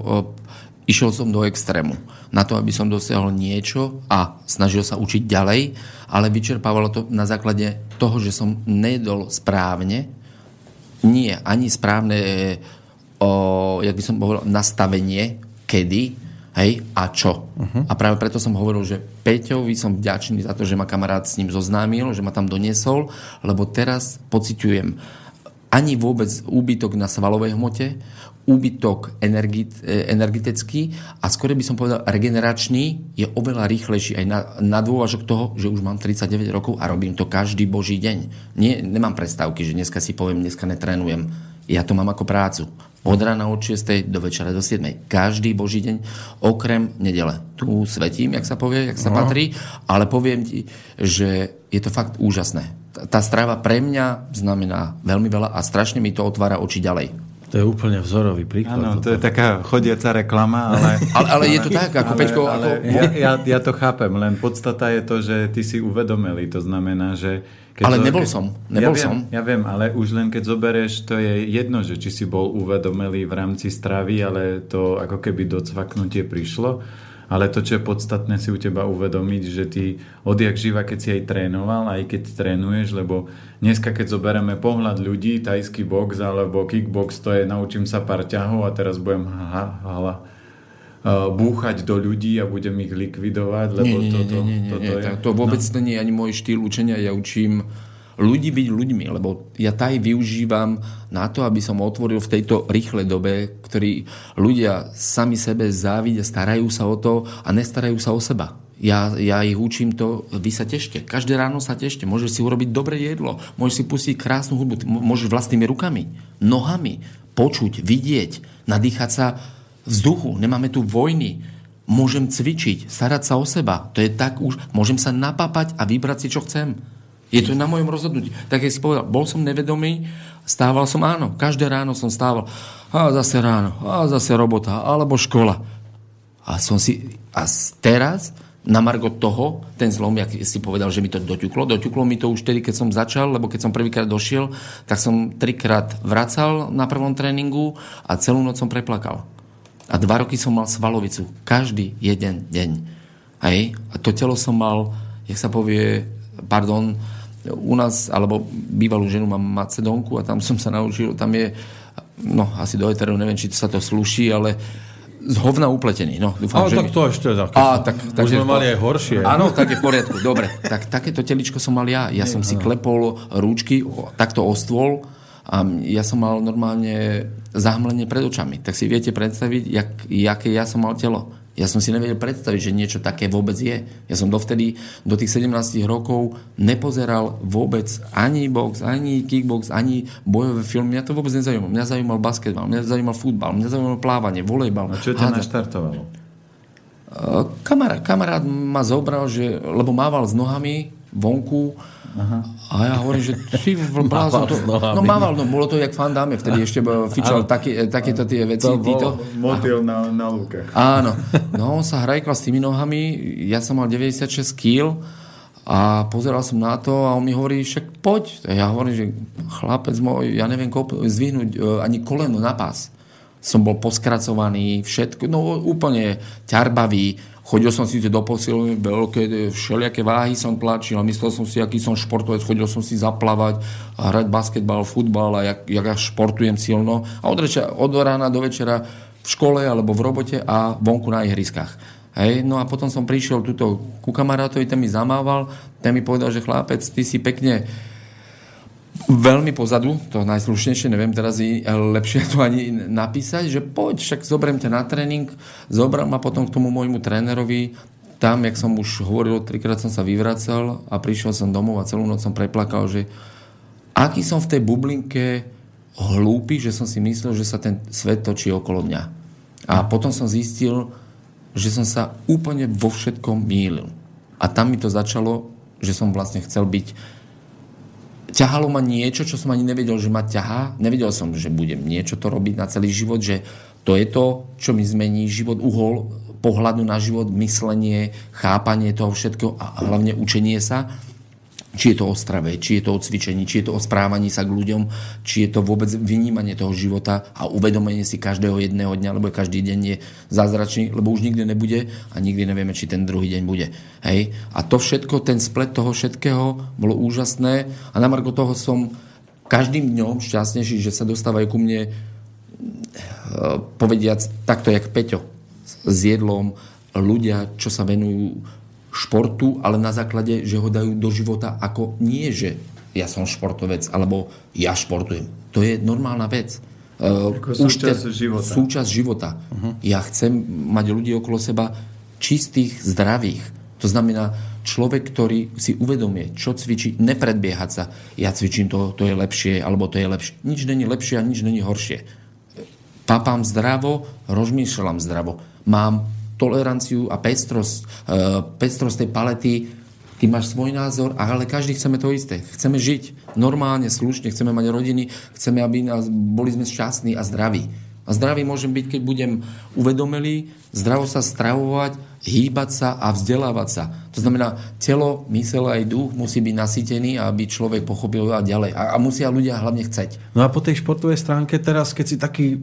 Išiel som do extrému na to, aby som dosiahol niečo a snažil sa učiť ďalej, ale vyčerpávalo to na základe toho, že som nedol správne, nie ani správne, o, jak by som povedal, nastavenie, kedy, hej, a čo. Uh-huh. A práve preto som hovoril, že Peťovi som vďačný za to, že ma kamarát s ním zoznámil, že ma tam doniesol, lebo teraz pociťujem ani vôbec úbytok na svalovej hmote, úbytok e, energetický a skôr by som povedal regeneračný je oveľa rýchlejší aj na, na dôvažok toho, že už mám 39 rokov a robím to každý boží deň. Nie, nemám prestávky, že dneska si poviem, dneska netrénujem. Ja to mám ako prácu. Od rána od 6. do večera do 7. Každý boží deň, okrem nedele. Tu svetím, jak sa povie, jak sa no. patrí, ale poviem ti, že je to fakt úžasné. Tá strava pre mňa znamená veľmi veľa a strašne mi to otvára oči ďalej. To je úplne vzorový príklad. Áno, to je taká chodiaca reklama, ale... ale, ale je to tak, ako ale, Peťko... Ale ako... Ja, ja, ja to chápem, len podstata je to, že ty si uvedomili. To znamená, že... Keď ale nebol som. Nebol ja som. Viem, ja viem, ale už len keď zoberieš, to je jedno, že či si bol uvedomelý v rámci stravy, ale to ako keby docvaknutie prišlo ale to, čo je podstatné si u teba uvedomiť, že ty odjak živa, keď si aj trénoval, aj keď trénuješ, lebo dneska, keď zoberieme pohľad ľudí, tajský box alebo kickbox, to je naučím sa pár ťahov a teraz budem ha, hala, búchať do ľudí a budem ich likvidovať, lebo nie, nie, toto, nie, nie, nie, toto nie, je... To vôbec no. nie je ani môj štýl učenia, ja učím ľudí byť ľuďmi, lebo ja taj využívam na to, aby som otvoril v tejto rýchlej dobe, ktorí ľudia sami sebe závidia, starajú sa o to a nestarajú sa o seba. Ja, ja ich učím to, vy sa tešte. Každé ráno sa tešte. Môžeš si urobiť dobré jedlo. Môžeš si pustiť krásnu hudbu. Môžeš vlastnými rukami, nohami počuť, vidieť, nadýchať sa vzduchu. Nemáme tu vojny. Môžem cvičiť, starať sa o seba. To je tak už... Môžem sa napapať a vybrať si, čo chcem. Je to na mojom rozhodnutí. Tak keď si povedal, bol som nevedomý, stával som áno. Každé ráno som stával. A zase ráno, a zase robota, alebo škola. A som si... A teraz, na margo toho, ten zlom, jak si povedal, že mi to doťuklo. Doťuklo mi to už tedy, keď som začal, lebo keď som prvýkrát došiel, tak som trikrát vracal na prvom tréningu a celú noc som preplakal. A dva roky som mal svalovicu. Každý jeden deň. Hej? A to telo som mal, jak sa povie, pardon, u nás, alebo bývalú ženu mám Macedónku a tam som sa naučil, tam je, no asi do eteru, neviem, či sa to sluší, ale z hovna upletený. No, dúfam, ale že... tak to ešte tak. Á, tak, tak Už sme mali aj horšie. Áno, tak je v poriadku. Dobre, tak takéto teličko som mal ja. Ja som si klepol rúčky takto o stôl a ja som mal normálne zahmlenie pred očami. Tak si viete predstaviť, jak, jaké ja som mal telo. Ja som si nevedel predstaviť, že niečo také vôbec je. Ja som dovtedy, do tých 17 rokov nepozeral vôbec ani box, ani kickbox, ani bojové filmy. Mňa to vôbec nezaujímalo. Mňa zaujímal basketbal, mňa zaujímal futbal, mňa zaujímal plávanie, volejbal. A čo ťa naštartovalo? Kamarát, kamarát ma zobral, že, lebo mával s nohami vonku Aha. A ja hovorím, že ty blázon to... No mával, no bolo to jak fandáme, vtedy ešte fičal také, takéto tie veci. To títo. motil na, na lúke. Áno. No on sa hrajkla s tými nohami, ja som mal 96 kg a pozeral som na to a on mi hovorí, však poď. Ja hovorím, že chlapec môj, ja neviem kop, zvihnúť e, ani koleno na pás. Som bol poskracovaný, všetko, no úplne ťarbavý Chodil som síce do posilovne, veľké, všelijaké váhy som tlačil myslel som si, aký som športovec, chodil som si zaplavať a hrať basketbal, futbal a jak, jak ja športujem silno. A od, reča, od rána do večera v škole alebo v robote a vonku na ihriskách. Hej, no a potom som prišiel tuto ku kamarátovi, ten mi zamával, ten mi povedal, že chlapec, ty si pekne veľmi pozadu, to najslušnejšie, neviem teraz i lepšie to ani napísať, že poď, však zoberiem ťa na tréning, zobrám ma potom k tomu môjmu trénerovi, tam, jak som už hovoril, trikrát som sa vyvracal a prišiel som domov a celú noc som preplakal, že aký som v tej bublinke hlúpy, že som si myslel, že sa ten svet točí okolo mňa. A potom som zistil, že som sa úplne vo všetkom mýlil. A tam mi to začalo, že som vlastne chcel byť ťahalo ma niečo, čo som ani nevedel, že ma ťahá. Nevedel som, že budem niečo to robiť na celý život, že to je to, čo mi zmení život, uhol pohľadu na život, myslenie, chápanie toho všetko a hlavne učenie sa či je to o strave, či je to o cvičení, či je to o správaní sa k ľuďom, či je to vôbec vynímanie toho života a uvedomenie si každého jedného dňa, lebo každý deň je zázračný, lebo už nikdy nebude a nikdy nevieme, či ten druhý deň bude. Hej? A to všetko, ten splet toho všetkého bolo úžasné a na Marko toho som každým dňom šťastnejší, že sa dostávajú ku mne eh, povediac takto, jak Peťo s jedlom, ľudia, čo sa venujú športu, ale na základe, že ho dajú do života ako nie, že ja som športovec, alebo ja športujem. To je normálna vec. Ako súčasť života. Súčasť života. Uh-huh. Ja chcem mať ľudí okolo seba čistých, zdravých. To znamená, človek, ktorý si uvedomie, čo cvičí, nepredbiehať sa. Ja cvičím to, to je lepšie, alebo to je lepšie. Nič není lepšie a nič není horšie. Papám zdravo, rozmýšľam zdravo. Mám toleranciu a pestrosť, e, pestrosť tej palety, ty máš svoj názor, ale každý chceme to isté. Chceme žiť normálne, slušne, chceme mať rodiny, chceme, aby nás, boli sme šťastní a zdraví. A zdravý môžem byť, keď budem uvedomelý, zdravo sa stravovať, hýbať sa a vzdelávať sa. To znamená, telo, mysel aj duch musí byť nasýtený, aby človek pochopil a ďalej. A, a musia ľudia hlavne chceť. No a po tej športovej stránke teraz, keď si taký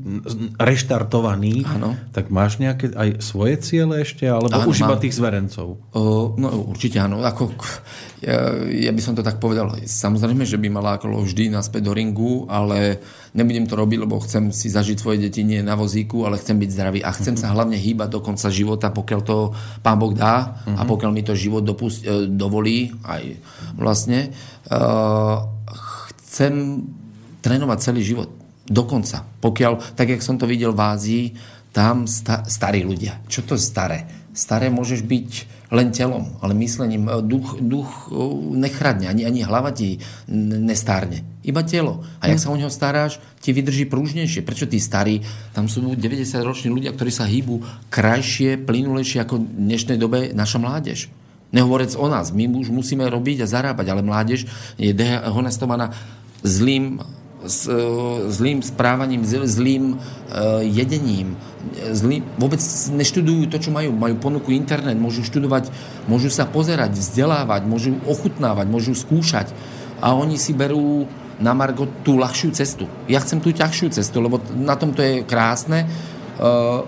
reštartovaný, ano. tak máš nejaké aj svoje ciele ešte, alebo ano, už iba tých zverencov? O, no určite áno. Ako, ja, ja by som to tak povedal. Samozrejme, že by mala ako vždy naspäť do ringu, ale nebudem to robiť, lebo chcem si zažiť svoje deti nie na vozíku, ale chcem byť zdravý a chcem sa hlavne hýbať do konca života, pokiaľ to pán Boh dá uh-huh. a mhm. pokiaľ mi to život dopust, e, dovolí, aj vlastne, uh, chcem trénovať celý život. Dokonca. Pokiaľ, tak jak som to videl v Ázii, tam sta- starí ľudia. Čo to je staré? Staré môžeš byť len telom, ale myslením. E, duch, duch nechradne, ani, ani hlava ti nestárne. Iba telo. A jak hm. sa o neho staráš, ti vydrží prúžnejšie. Prečo tí starí, tam sú 90-roční ľudia, ktorí sa hýbu krajšie, plynulejšie ako v dnešnej dobe naša mládež. Nehovorec o nás, my už musíme robiť a zarábať, ale mládež je dehonestovaná zlým s e, zlým správaním, zlým uh, jedením, zlým, vôbec neštudujú to, čo majú. Majú ponuku internet, môžu študovať, môžu sa pozerať, vzdelávať, môžu ochutnávať, môžu skúšať. A oni si berú na Margo tú ľahšiu cestu. Ja chcem tú ťažšiu cestu, lebo na tom to je krásne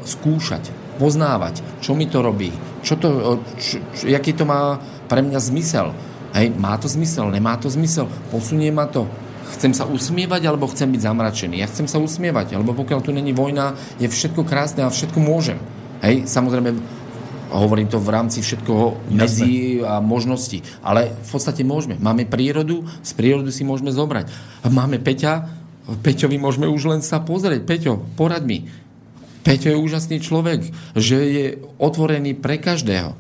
skúšať, poznávať, čo mi to robí, čo to, čo, čo, jaký to má pre mňa zmysel. Hej, má to zmysel, nemá to zmysel, posunie ma to, chcem sa usmievať alebo chcem byť zamračený. Ja chcem sa usmievať, lebo pokiaľ tu není vojna, je všetko krásne a všetko môžem. Hej, samozrejme, hovorím to v rámci všetkoho medzi a možností. Ale v podstate môžeme. Máme prírodu, z prírody si môžeme zobrať. Máme Peťa, Peťovi môžeme už len sa pozrieť. Peťo, porad mi. Peťo je úžasný človek, že je otvorený pre každého.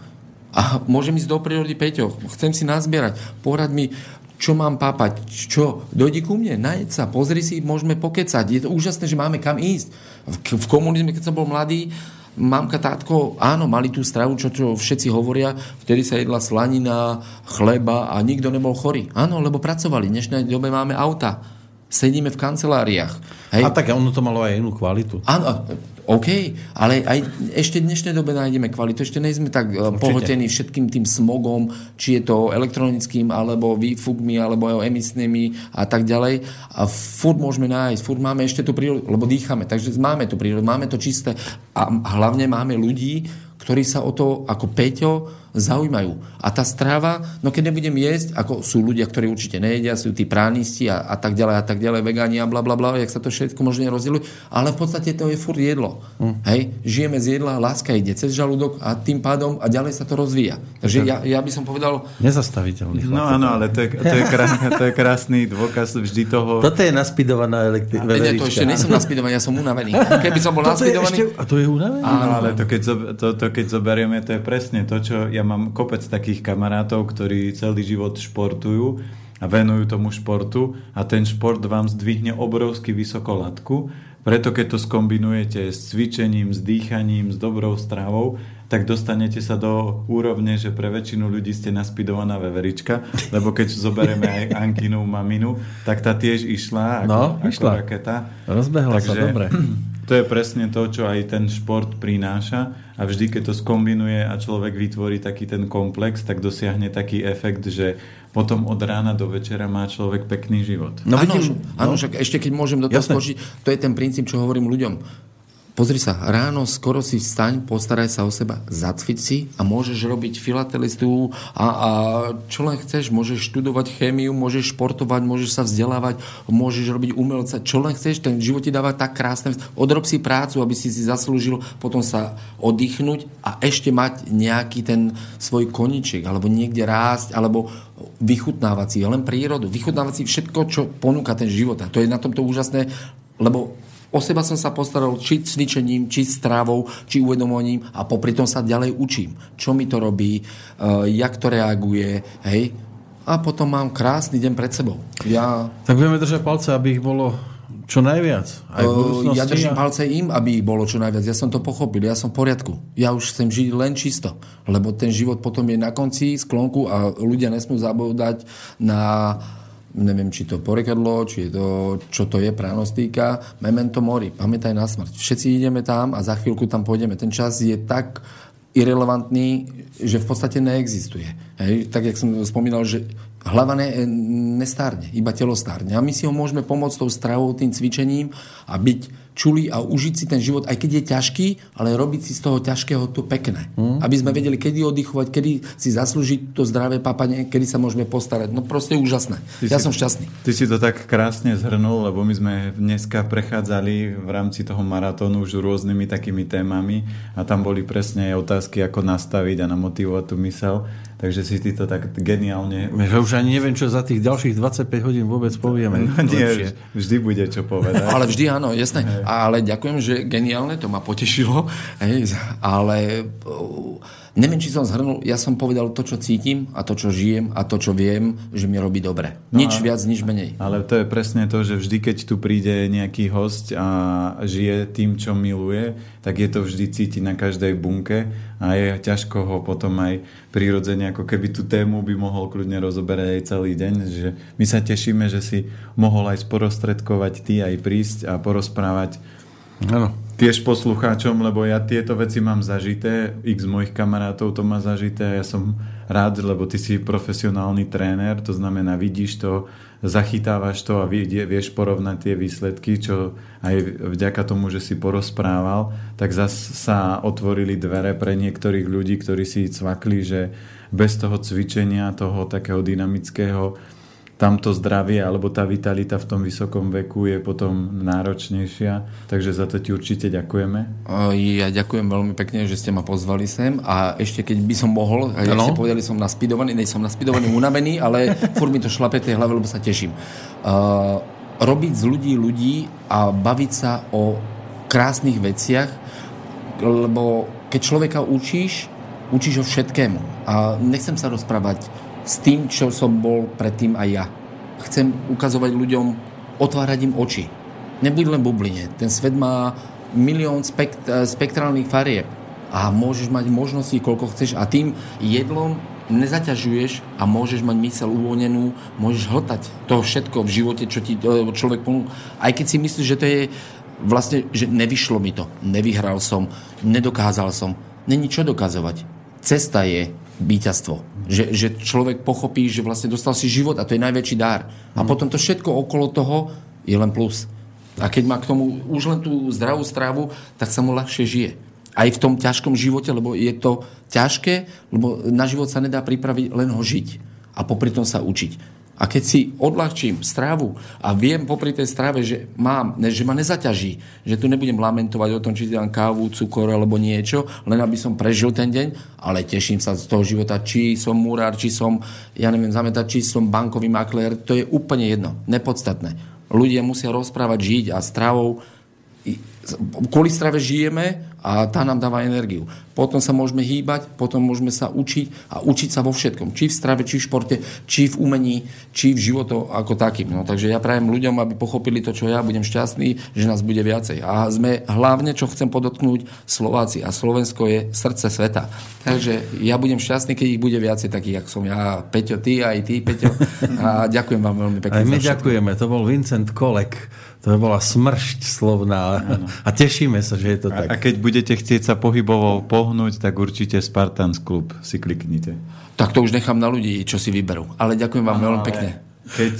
A môžem ísť do prírody, Peťo, chcem si nazbierať. Porad mi, čo mám pápať, čo, dojdi ku mne, najeď sa, pozri si, môžeme pokecať. Je to úžasné, že máme kam ísť. V, v komunizme, keď som bol mladý, mamka, tátko, áno, mali tú stravu, čo, čo všetci hovoria, vtedy sa jedla slanina, chleba a nikto nebol chorý. Áno, lebo pracovali. V dnešnej dobe máme auta. Sedíme v kanceláriách. Hej. A tak ono to malo aj inú kvalitu. Áno, OK, ale aj ešte v dnešnej dobe nájdeme kvalitu. Ešte nejsme tak e, Určite. pohltení všetkým tým smogom, či je to elektronickým, alebo výfukmi, alebo emisnými a tak ďalej. A furt môžeme nájsť, furt máme ešte tú prírodu, lebo dýchame, takže máme tú prírodu, máme to čisté a hlavne máme ľudí, ktorí sa o to, ako Peťo, zaujímajú. A tá strava, no keď nebudem jesť, ako sú ľudia, ktorí určite nejedia, sú tí pránisti a, a tak ďalej a tak ďalej, vegáni a bla bla bla, jak sa to všetko možne rozdieluje, ale v podstate to je furt jedlo. Mm. Hej, žijeme z jedla, láska ide cez žalúdok a tým pádom a ďalej sa to rozvíja. Takže ja, ja by som povedal... Nezastaviteľný. No áno, ale to je, to, je krásny, to je krásny dôkaz vždy toho... Toto je naspidovaná elektri- Ne, to ešte nejsem naspidovaný, ja som unavený. Keby som bol naspidovaný... Ešte, a to je unavený? Áno, ale to keď, to, to keď zoberieme, to je presne to, čo ja mám kopec takých kamarátov, ktorí celý život športujú a venujú tomu športu a ten šport vám zdvihne obrovsky vysoko latku. Preto keď to skombinujete s cvičením, s dýchaním, s dobrou stravou, tak dostanete sa do úrovne, že pre väčšinu ľudí ste naspidovaná veverička, lebo keď zoberieme aj Ankinu maminu, tak tá tiež išla ako, no, ako išla. raketa. Rozbehla Takže, sa, dobre. To je presne to, čo aj ten šport prináša a vždy, keď to skombinuje a človek vytvorí taký ten komplex, tak dosiahne taký efekt, že potom od rána do večera má človek pekný život. No, áno, vidím, áno, no. však ešte keď môžem do toho skočiť, to je ten princíp, čo hovorím ľuďom Pozri sa, ráno skoro si vstaň, postaraj sa o seba, zacvič si a môžeš robiť filatelistu a, a čo len chceš, môžeš študovať chémiu, môžeš športovať, môžeš sa vzdelávať, môžeš robiť umelca, čo len chceš, ten život ti dáva tak krásne. Odrob si prácu, aby si si zaslúžil potom sa oddychnúť a ešte mať nejaký ten svoj koniček, alebo niekde rásť, alebo vychutnávať si len prírodu, vychutnávať si všetko, čo ponúka ten život. A to je na tomto úžasné, lebo O seba som sa postaral či cvičením, či stravou, či uvedomovaním a popri tom sa ďalej učím. Čo mi to robí, uh, jak to reaguje, hej. A potom mám krásny deň pred sebou. Ja... Tak budeme držať palce, aby ich bolo čo najviac. Aj v ja držím palce im, aby ich bolo čo najviac. Ja som to pochopil, ja som v poriadku. Ja už chcem žiť len čisto, lebo ten život potom je na konci sklonku a ľudia nesmú zabúdať na neviem, či to porekadlo, či je to, čo to je, pranostíka, memento mori, pamätaj na smrť. Všetci ideme tam a za chvíľku tam pôjdeme. Ten čas je tak irrelevantný, že v podstate neexistuje. Hej? Tak, jak som spomínal, že hlava ne, nestárne, iba telo stárne. A my si ho môžeme pomôcť tou stravou, tým cvičením a byť čuli a užiť si ten život, aj keď je ťažký, ale robiť si z toho ťažkého to pekné. Mm. Aby sme vedeli, kedy oddychovať, kedy si zaslúžiť to zdravé papanie, kedy sa môžeme postarať. No proste úžasné. Ty ja si, som šťastný. Ty si to tak krásne zhrnul, lebo my sme dneska prechádzali v rámci toho maratónu už rôznymi takými témami a tam boli presne aj otázky, ako nastaviť a namotivovať tú mysel. Takže si ty to tak geniálne... Ja už ani neviem, čo za tých ďalších 25 hodín vôbec povieme. No, nie, vždy bude čo povedať. ale vždy áno, jasné. Hej. Ale ďakujem, že geniálne, to ma potešilo. Hej, ale Neviem, či som zhrnul, ja som povedal to, čo cítim a to, čo žijem a to, čo viem, že mi robí dobre. No nič viac, nič menej. Ale to je presne to, že vždy, keď tu príde nejaký host a žije tým, čo miluje, tak je to vždy cítiť na každej bunke a je ťažko ho potom aj prirodzene, ako keby tú tému by mohol kľudne rozoberať aj celý deň. Že my sa tešíme, že si mohol aj sporostredkovať ty, aj prísť a porozprávať Áno tiež poslucháčom, lebo ja tieto veci mám zažité, x mojich kamarátov to má zažité a ja som rád, lebo ty si profesionálny tréner, to znamená vidíš to, zachytávaš to a vieš porovnať tie výsledky, čo aj vďaka tomu, že si porozprával, tak zase sa otvorili dvere pre niektorých ľudí, ktorí si cvakli, že bez toho cvičenia, toho takého dynamického tamto zdravie alebo tá vitalita v tom vysokom veku je potom náročnejšia. Takže za to ti určite ďakujeme. Ja ďakujem veľmi pekne, že ste ma pozvali sem a ešte keď by som mohol, a ja ste povedali, som naspidovaný, nej som naspidovaný, unavený, ale furt mi to šlape tej hlave, lebo sa teším. Uh, robiť z ľudí ľudí a baviť sa o krásnych veciach, lebo keď človeka učíš, učíš ho všetkému. A nechcem sa rozprávať s tým, čo som bol predtým aj ja. Chcem ukazovať ľuďom, otvárať im oči. Nebuď len bubline. Ten svet má milión spekt- eh, spektrálnych farieb a môžeš mať možnosti, koľko chceš a tým jedlom nezaťažuješ a môžeš mať mysel uvoľnenú, môžeš hltať to všetko v živote, čo ti eh, človek ponúka. Aj keď si myslíš, že to je vlastne, že nevyšlo mi to, nevyhral som, nedokázal som. Není čo dokazovať. Cesta je víťazstvo. Že, že človek pochopí, že vlastne dostal si život a to je najväčší dar. A mm. potom to všetko okolo toho je len plus. A keď má k tomu už len tú zdravú stravu, tak sa mu ľahšie žije. aj v tom ťažkom živote, lebo je to ťažké, lebo na život sa nedá pripraviť len ho žiť a popri tom sa učiť. A keď si odľahčím strávu a viem popri tej strave, že, mám, že ma nezaťaží, že tu nebudem lamentovať o tom, či dám kávu, cukor alebo niečo, len aby som prežil ten deň, ale teším sa z toho života, či som múrár, či som, ja neviem, zametať, či som bankový maklér, to je úplne jedno, nepodstatné. Ľudia musia rozprávať, žiť a stravou kvôli strave žijeme a tá nám dáva energiu. Potom sa môžeme hýbať, potom môžeme sa učiť a učiť sa vo všetkom. Či v strave, či v športe, či v umení, či v životu ako takým. No, takže ja prajem ľuďom, aby pochopili to, čo ja, budem šťastný, že nás bude viacej. A sme hlavne, čo chcem podotknúť, Slováci. A Slovensko je srdce sveta. Takže ja budem šťastný, keď ich bude viacej takých, ako som ja. Peťo, ty aj ty, Peťo. A ďakujem vám veľmi pekne. Aj my ďakujeme. To bol Vincent Kolek to by bola smršť slovná. Ano. A tešíme sa, že je to tak. A keď budete chcieť sa pohybovo pohnúť, tak určite Spartans Club si kliknite. Tak to už nechám na ľudí, čo si vyberú. Ale ďakujem vám veľmi pekne. Keď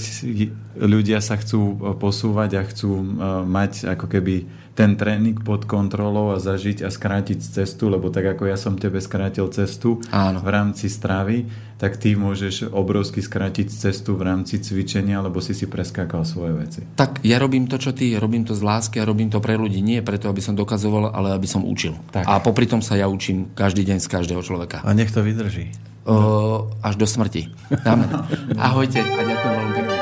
ľudia sa chcú posúvať a chcú e, mať ako keby ten tréning pod kontrolou a zažiť a skrátiť cestu, lebo tak ako ja som tebe skrátil cestu Áno. v rámci stravy, tak ty môžeš obrovsky skrátiť cestu v rámci cvičenia, lebo si si preskákal svoje veci. Tak ja robím to, čo ty, robím to z lásky a robím to pre ľudí. Nie preto, aby som dokazoval, ale aby som učil. Tak. A popri tom sa ja učím každý deň z každého človeka. A nech to vydrží. O, až do smrti. Amen. Ahojte a ďakujem veľmi pekne.